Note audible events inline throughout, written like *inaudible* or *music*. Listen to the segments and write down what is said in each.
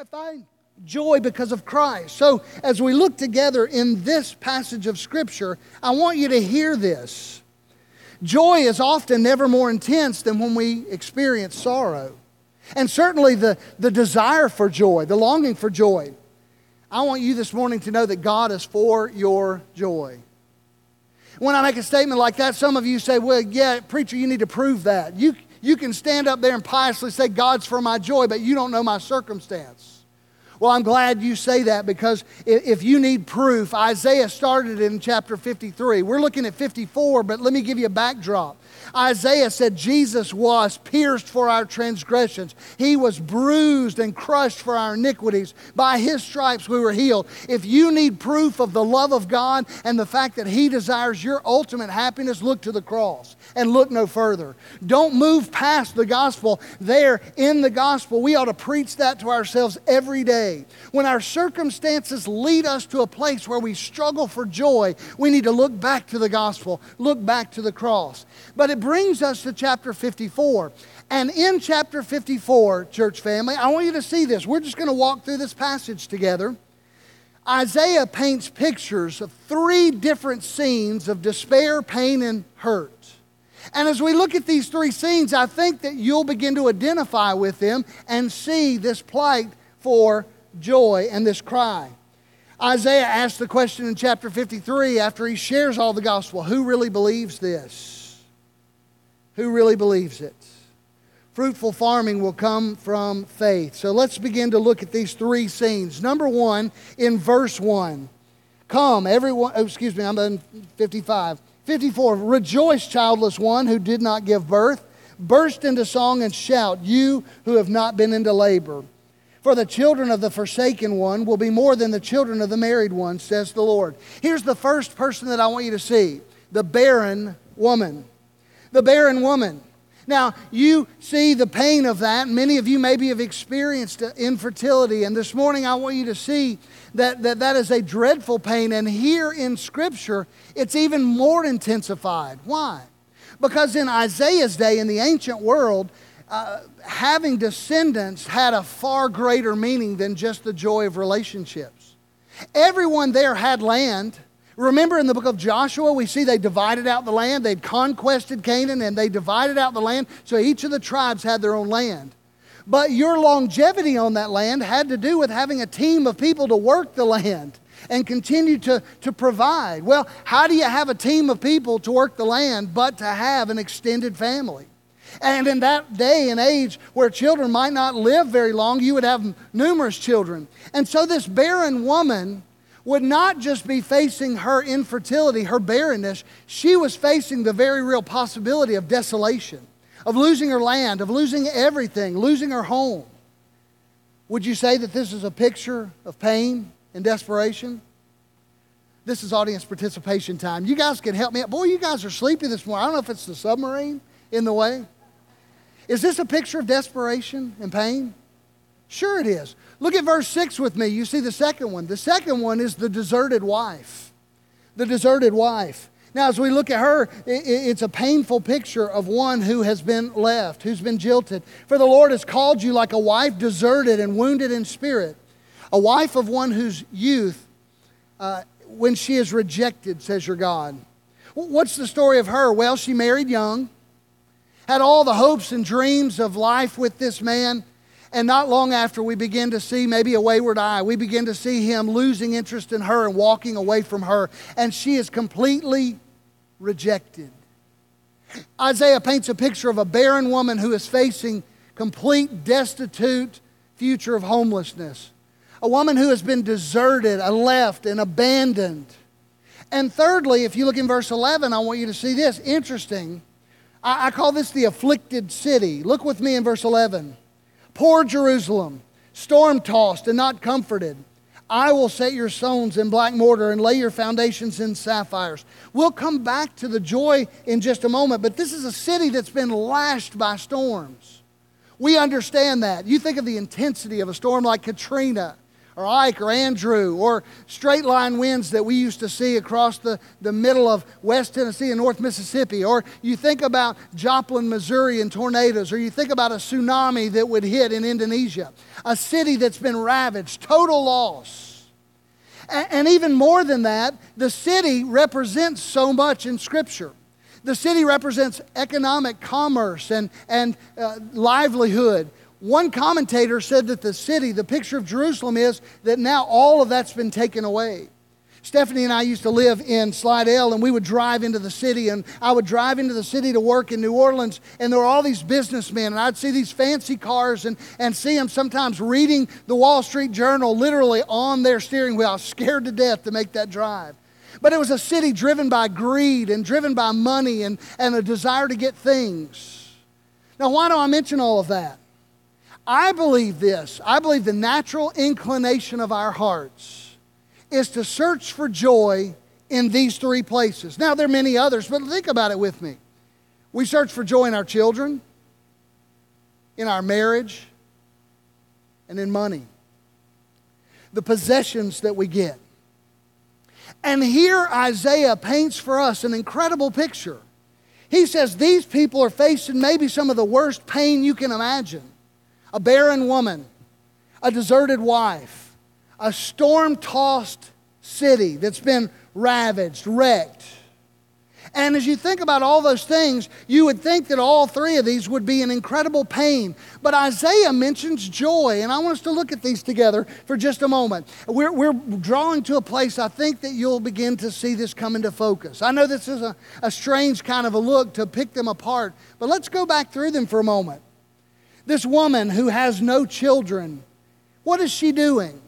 I find joy because of Christ. So, as we look together in this passage of Scripture, I want you to hear this. Joy is often never more intense than when we experience sorrow. And certainly the, the desire for joy, the longing for joy. I want you this morning to know that God is for your joy. When I make a statement like that, some of you say, well, yeah, preacher, you need to prove that. You, you can stand up there and piously say, God's for my joy, but you don't know my circumstance. Well, I'm glad you say that because if you need proof, Isaiah started in chapter 53. We're looking at 54, but let me give you a backdrop. Isaiah said Jesus was pierced for our transgressions. He was bruised and crushed for our iniquities. By his stripes we were healed. If you need proof of the love of God and the fact that he desires your ultimate happiness, look to the cross and look no further. Don't move past the gospel. There in the gospel, we ought to preach that to ourselves every day. When our circumstances lead us to a place where we struggle for joy, we need to look back to the gospel, look back to the cross. But it brings us to chapter 54. And in chapter 54, church family, I want you to see this. We're just going to walk through this passage together. Isaiah paints pictures of three different scenes of despair, pain, and hurt. And as we look at these three scenes, I think that you'll begin to identify with them and see this plight for joy and this cry. Isaiah asks the question in chapter 53 after he shares all the gospel who really believes this? Who really believes it? Fruitful farming will come from faith. So let's begin to look at these three scenes. Number one, in verse 1. Come, everyone, oh, excuse me, I'm in 55. 54 Rejoice, childless one who did not give birth. Burst into song and shout, you who have not been into labor. For the children of the forsaken one will be more than the children of the married one, says the Lord. Here's the first person that I want you to see the barren woman. The barren woman. Now, you see the pain of that. Many of you maybe have experienced infertility. And this morning, I want you to see that, that that is a dreadful pain. And here in Scripture, it's even more intensified. Why? Because in Isaiah's day, in the ancient world, uh, having descendants had a far greater meaning than just the joy of relationships. Everyone there had land. Remember in the book of Joshua, we see they divided out the land. They'd conquested Canaan and they divided out the land, so each of the tribes had their own land. But your longevity on that land had to do with having a team of people to work the land and continue to, to provide. Well, how do you have a team of people to work the land but to have an extended family? And in that day and age where children might not live very long, you would have numerous children. And so this barren woman would not just be facing her infertility, her barrenness, she was facing the very real possibility of desolation of losing her land, of losing everything, losing her home. Would you say that this is a picture of pain and desperation? This is audience participation time. You guys can help me out. Boy, you guys are sleepy this morning. I don't know if it's the submarine in the way. Is this a picture of desperation and pain? Sure, it is. Look at verse 6 with me. You see the second one. The second one is the deserted wife. The deserted wife. Now, as we look at her, it's a painful picture of one who has been left, who's been jilted. For the Lord has called you like a wife deserted and wounded in spirit, a wife of one whose youth, uh, when she is rejected, says your God. What's the story of her? Well, she married young, had all the hopes and dreams of life with this man, and not long after, we begin to see maybe a wayward eye. We begin to see him losing interest in her and walking away from her. And she is completely rejected. Isaiah paints a picture of a barren woman who is facing complete, destitute future of homelessness. A woman who has been deserted, and left, and abandoned. And thirdly, if you look in verse 11, I want you to see this. Interesting. I, I call this the afflicted city. Look with me in verse 11. Poor Jerusalem, storm tossed and not comforted. I will set your stones in black mortar and lay your foundations in sapphires. We'll come back to the joy in just a moment, but this is a city that's been lashed by storms. We understand that. You think of the intensity of a storm like Katrina or Ike or Andrew or straight line winds that we used to see across the, the middle of West Tennessee and North Mississippi, or you think about Joplin, Missouri and tornadoes, or you think about a tsunami that would hit in Indonesia, a city that's been ravaged, total loss. And, and even more than that, the city represents so much in Scripture. The city represents economic commerce and, and uh, livelihood. One commentator said that the city, the picture of Jerusalem is that now all of that's been taken away. Stephanie and I used to live in Slidell, and we would drive into the city, and I would drive into the city to work in New Orleans, and there were all these businessmen, and I'd see these fancy cars and, and see them sometimes reading the Wall Street Journal literally on their steering wheel. I was scared to death to make that drive. But it was a city driven by greed and driven by money and, and a desire to get things. Now, why do I mention all of that? I believe this. I believe the natural inclination of our hearts is to search for joy in these three places. Now, there are many others, but think about it with me. We search for joy in our children, in our marriage, and in money. The possessions that we get. And here Isaiah paints for us an incredible picture. He says these people are facing maybe some of the worst pain you can imagine a barren woman, a deserted wife, a storm tossed city that's been ravaged, wrecked. And as you think about all those things, you would think that all three of these would be an incredible pain. But Isaiah mentions joy, and I want us to look at these together for just a moment. We're, we're drawing to a place I think that you'll begin to see this come into focus. I know this is a, a strange kind of a look to pick them apart, but let's go back through them for a moment. This woman who has no children, what is she doing?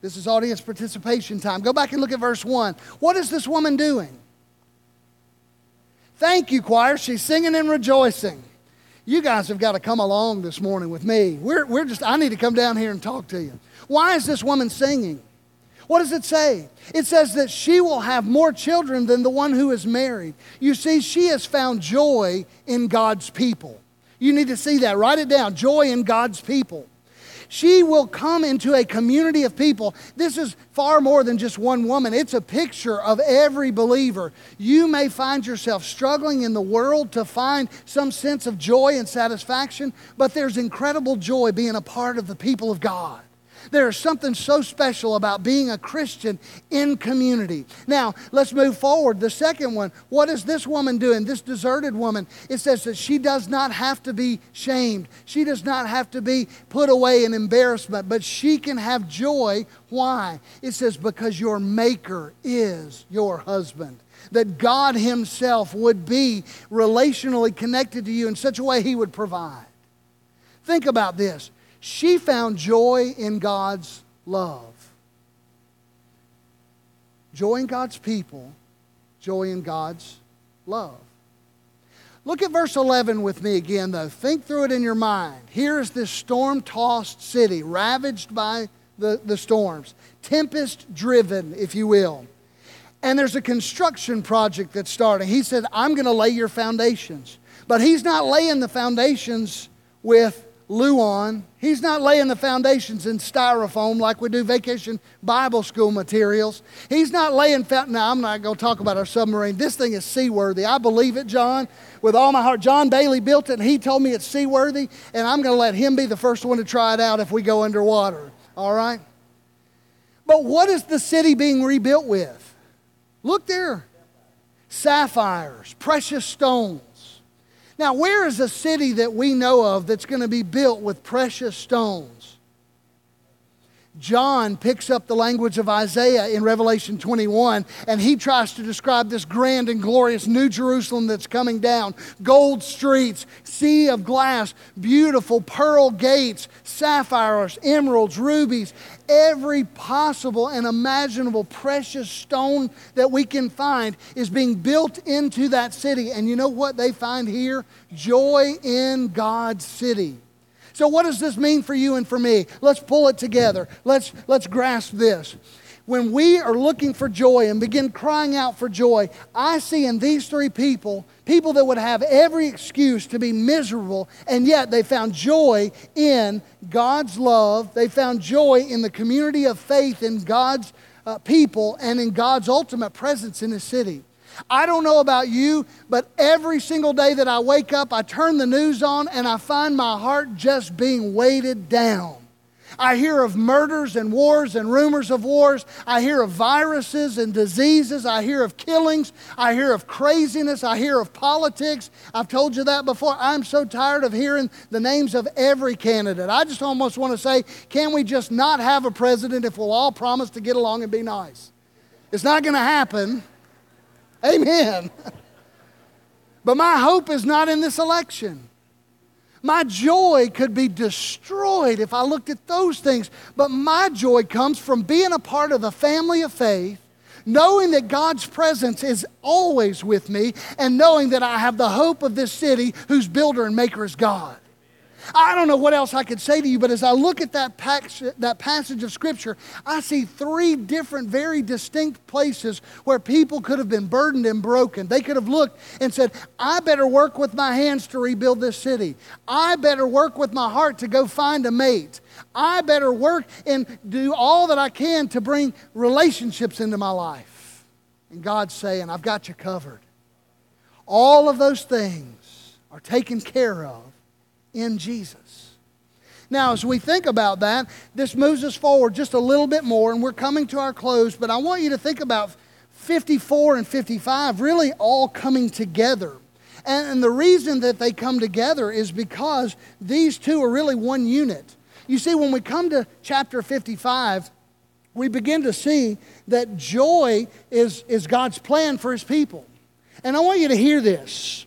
This is audience participation time. Go back and look at verse 1. What is this woman doing? Thank you, choir. She's singing and rejoicing. You guys have got to come along this morning with me. We're, we're just, I need to come down here and talk to you. Why is this woman singing? What does it say? It says that she will have more children than the one who is married. You see, she has found joy in God's people. You need to see that. Write it down. Joy in God's people. She will come into a community of people. This is far more than just one woman, it's a picture of every believer. You may find yourself struggling in the world to find some sense of joy and satisfaction, but there's incredible joy being a part of the people of God. There is something so special about being a Christian in community. Now, let's move forward. The second one what is this woman doing? This deserted woman. It says that she does not have to be shamed, she does not have to be put away in embarrassment, but she can have joy. Why? It says, because your Maker is your husband that God Himself would be relationally connected to you in such a way He would provide. Think about this. She found joy in God's love. Joy in God's people, joy in God's love. Look at verse 11 with me again, though. Think through it in your mind. Here is this storm tossed city, ravaged by the, the storms, tempest driven, if you will. And there's a construction project that's starting. He said, I'm going to lay your foundations. But he's not laying the foundations with Luan. He's not laying the foundations in styrofoam like we do vacation Bible school materials. He's not laying, now I'm not going to talk about our submarine. This thing is seaworthy. I believe it, John, with all my heart. John Bailey built it and he told me it's seaworthy, and I'm going to let him be the first one to try it out if we go underwater. All right? But what is the city being rebuilt with? Look there sapphires, precious stones. Now, where is a city that we know of that's going to be built with precious stones? John picks up the language of Isaiah in Revelation 21, and he tries to describe this grand and glorious New Jerusalem that's coming down. Gold streets, sea of glass, beautiful pearl gates, sapphires, emeralds, rubies, every possible and imaginable precious stone that we can find is being built into that city. And you know what they find here? Joy in God's city. So, what does this mean for you and for me? Let's pull it together. Let's, let's grasp this. when we are looking for joy and begin crying out for joy, I see in these three people people that would have every excuse to be miserable, and yet they found joy in God's love. They found joy in the community of faith in God's uh, people and in God's ultimate presence in His city. I don't know about you, but every single day that I wake up, I turn the news on and I find my heart just being weighted down. I hear of murders and wars and rumors of wars. I hear of viruses and diseases. I hear of killings. I hear of craziness. I hear of politics. I've told you that before. I'm so tired of hearing the names of every candidate. I just almost want to say, can we just not have a president if we'll all promise to get along and be nice? It's not going to happen. *laughs* Amen. *laughs* But my hope is not in this election. My joy could be destroyed if I looked at those things. But my joy comes from being a part of the family of faith, knowing that God's presence is always with me, and knowing that I have the hope of this city whose builder and maker is God. I don't know what else I could say to you, but as I look at that, that passage of Scripture, I see three different, very distinct places where people could have been burdened and broken. They could have looked and said, I better work with my hands to rebuild this city. I better work with my heart to go find a mate. I better work and do all that I can to bring relationships into my life. And God's saying, I've got you covered. All of those things are taken care of in Jesus. Now, as we think about that, this moves us forward just a little bit more, and we're coming to our close, but I want you to think about 54 and 55 really all coming together. And, the reason that they come together is because these two are really one unit. You see, when we come to chapter 55, we begin to see that joy is, is God's plan for his people. And I want you to hear this.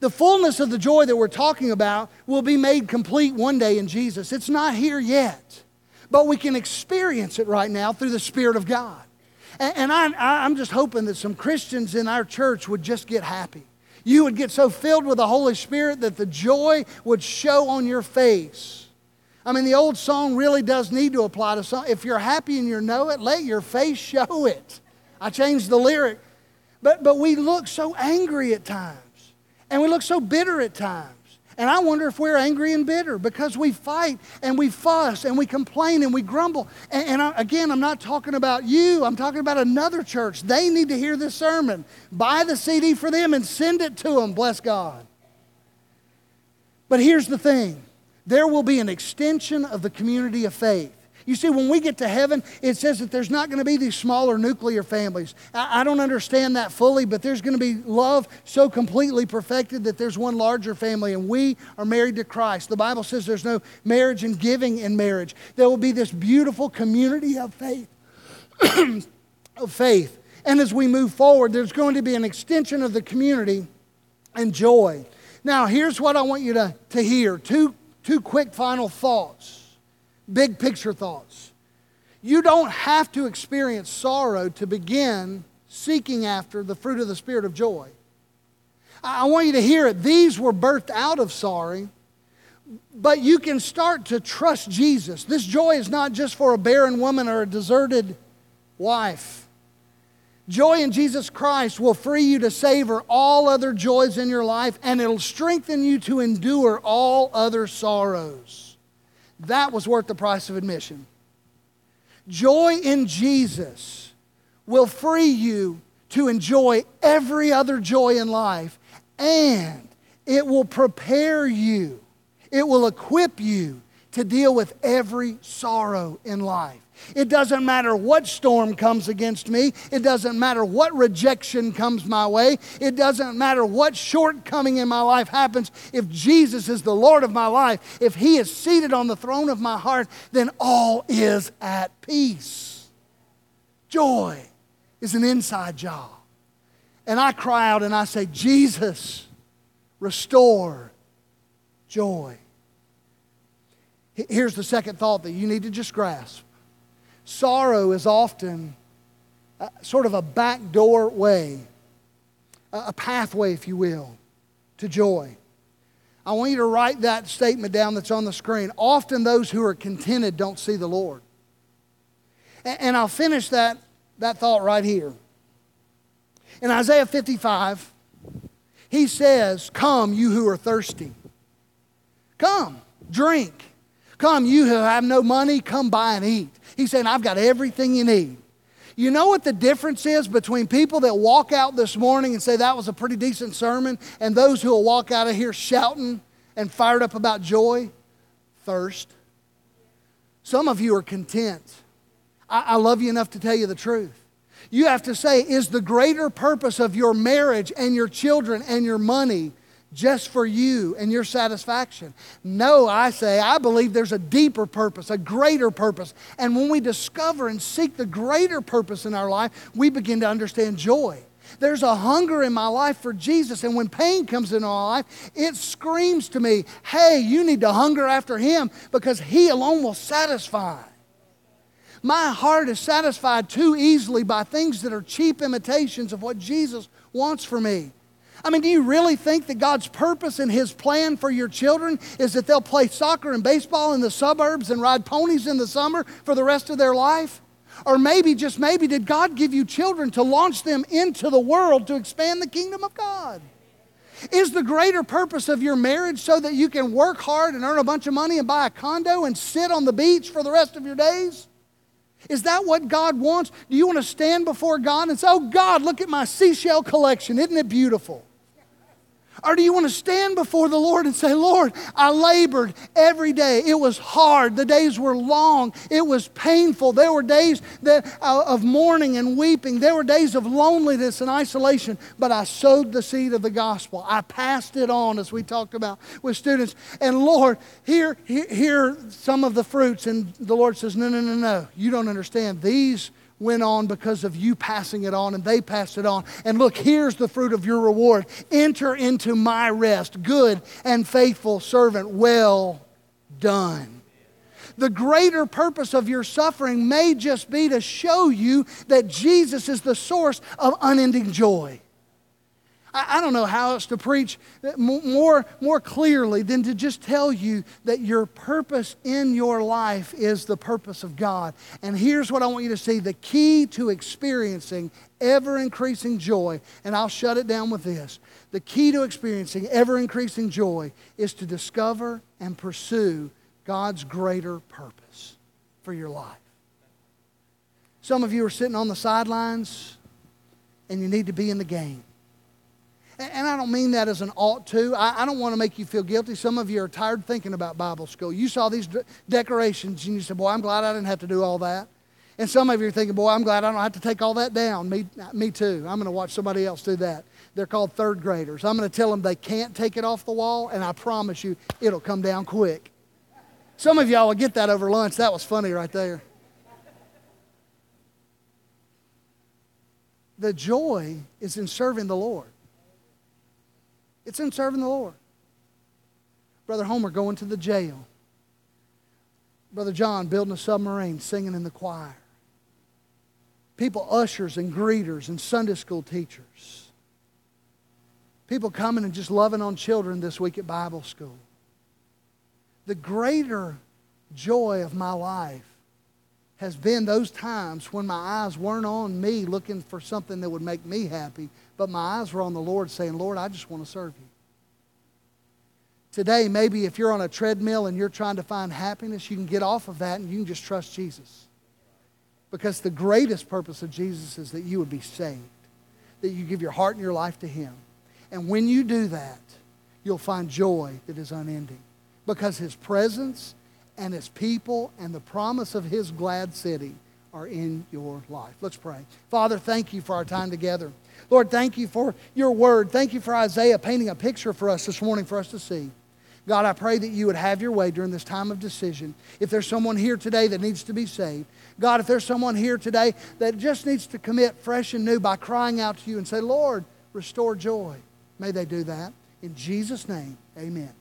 The fullness of the joy that we're talking about will be made complete one day in Jesus. It's not here yet, but we can experience it right now through the Spirit of God. And, I, I'm just hoping that some Christians in our church would just get happy. You would get so filled with the Holy Spirit that the joy would show on your face. I mean, the old song really does need to apply to some. If you're happy and you know it, let your face *laughs* show it. I changed the lyric. But, but we look so angry at times. And we look so bitter at times. And I wonder if we're angry and bitter because we fight and we fuss and we complain and we grumble. And, and I, again, I'm not talking about you, I'm talking about another church. They need to hear this sermon. Buy the CD for them and send it to them, bless God. But here's the thing there will be an extension of the community of faith. You see, when we get to heaven, it says that there's not going to be these smaller nuclear families. I, I don't understand that fully, but there's going to be love so completely perfected that there's one larger family, and we are married to Christ. The Bible says there's no marriage and giving in marriage. There will be this beautiful community of faith. *clears throat* of faith. And as we move forward, there's going to be an extension of the community and joy. Now, here's what I want you to, to hear two, two quick final thoughts big picture thoughts. You don't have to experience sorrow to begin seeking after the fruit of the Spirit of joy. I want you to hear it. These were birthed out of sorrow, but you can start to trust Jesus. This joy is not just for a barren woman or a deserted wife. Joy in Jesus Christ will free you to savor all other joys in your life, and it'll strengthen you to endure all other sorrows. That was worth the price of admission. Joy in Jesus will free you to enjoy every other joy in life, and it will prepare you, it will equip you to deal with every sorrow in life. It doesn't matter what storm comes against me. It doesn't matter what rejection comes my way. It doesn't matter what shortcoming in my life happens. If Jesus is the Lord of my life, if He is seated on the throne of my heart, then all is at peace. Joy is an inside job. And I cry out and I say, Jesus, restore joy. Here's the second thought that you need to just grasp sorrow is often a, sort of a backdoor way, a, a pathway, if you will, to joy. I want you to write that statement down that's on the screen. Often those who are contented don't see the Lord. And I'll finish that, that thought right here. In Isaiah 55, he says, Come, you who are thirsty. Come, drink. Come, you who have no money, come buy and eat. He's saying, I've got everything you need. You know what the difference is between people that walk out this morning and say that was a pretty decent sermon and those who will walk out of here shouting and fired up about joy? Thirst. Some of you are content. I, I love you enough to tell you the truth. You have to say, is the greater purpose of your marriage and your children and your money just for you and your satisfaction. No, I say, I believe there's a deeper purpose, a greater purpose. And when we discover and seek the greater purpose in our life, we begin to understand joy. There's a hunger in my life for Jesus, and when pain comes into my life, it screams to me, hey, you need to hunger after Him because He alone will satisfy. My heart is satisfied too easily by things that are cheap imitations of what Jesus wants for me. I mean, do you really think that God's purpose and His plan for your children is that they'll play soccer and baseball in the suburbs and ride ponies in the summer for the rest of their life? Or maybe, just maybe, did God give you children to launch them into the world to expand the kingdom of God? Is the greater purpose of your marriage so that you can work hard and earn a bunch of money and buy a condo and sit on the beach for the rest of your days? Is that what God wants? Do you want to stand before God and say, Oh, God, look at my seashell collection. Isn't it beautiful? Or do you want to stand before the Lord and say, Lord, I labored every day. It was hard. The days were long. It was painful. There were days that, uh, of mourning and weeping. There were days of loneliness and isolation, but I sowed the seed of the gospel. I passed it on, as we talked about with students. And Lord, here, here, here some of the fruits. And the Lord says, No, no, no, no. You don't understand. These went on because of you passing it on and they passed it on. And look, here's the fruit of your reward. Enter into my rest, good and faithful servant, well done. The greater purpose of your suffering may just be to show you that Jesus is the source of unending joy. I, I don't know how else to preach more, more clearly than to just tell you that your purpose in your life is the purpose of God. And here's what I want you to see the key to experiencing ever increasing joy, and I'll shut it down with this. The key to experiencing ever increasing joy is to discover and pursue God's greater purpose for your life. Some of you are sitting on the sidelines and you need to be in the game. I don't mean that as an ought to. I, don't want to make you feel guilty. Some of you are tired thinking about Bible school. You saw these decorations and you said, Boy, I'm glad I didn't have to do all that. And some of you are thinking, Boy, I'm glad I don't have to take all that down. Me, me too. I'm going to watch somebody else do that. They're called third graders. I'm going to tell them they can't take it off the wall, and I promise you it'll come down quick. Some of y'all will get that over lunch. That was funny right there. The joy is in serving the Lord. It's in serving the Lord. Brother Homer going to the jail. Brother John building a submarine, singing in the choir. People, ushers and greeters and Sunday school teachers. People coming and just loving on children this week at Bible school. The greater joy of my life has been those times when my eyes weren't on me looking for something that would make me happy, but my eyes were on the Lord saying, Lord, I just want to serve you. Today, maybe if you're on a treadmill and you're trying to find happiness, you can get off of that and you can just trust Jesus. Because the greatest purpose of Jesus is that you would be saved, that you give your heart and your life to Him. And when you do that, you'll find joy that is unending. Because His presence and His people and the promise of His glad city are in your life. Let's pray. Father, thank you for our time together. Lord, thank you for your word. Thank you for Isaiah painting a picture for us this morning for us to see. God, I pray that you would have your way during this time of decision. If there's someone here today that needs to be saved, God, if there's someone here today that just needs to commit fresh and new by crying out to you and say, Lord, restore joy, may they do that. In Jesus' name, amen.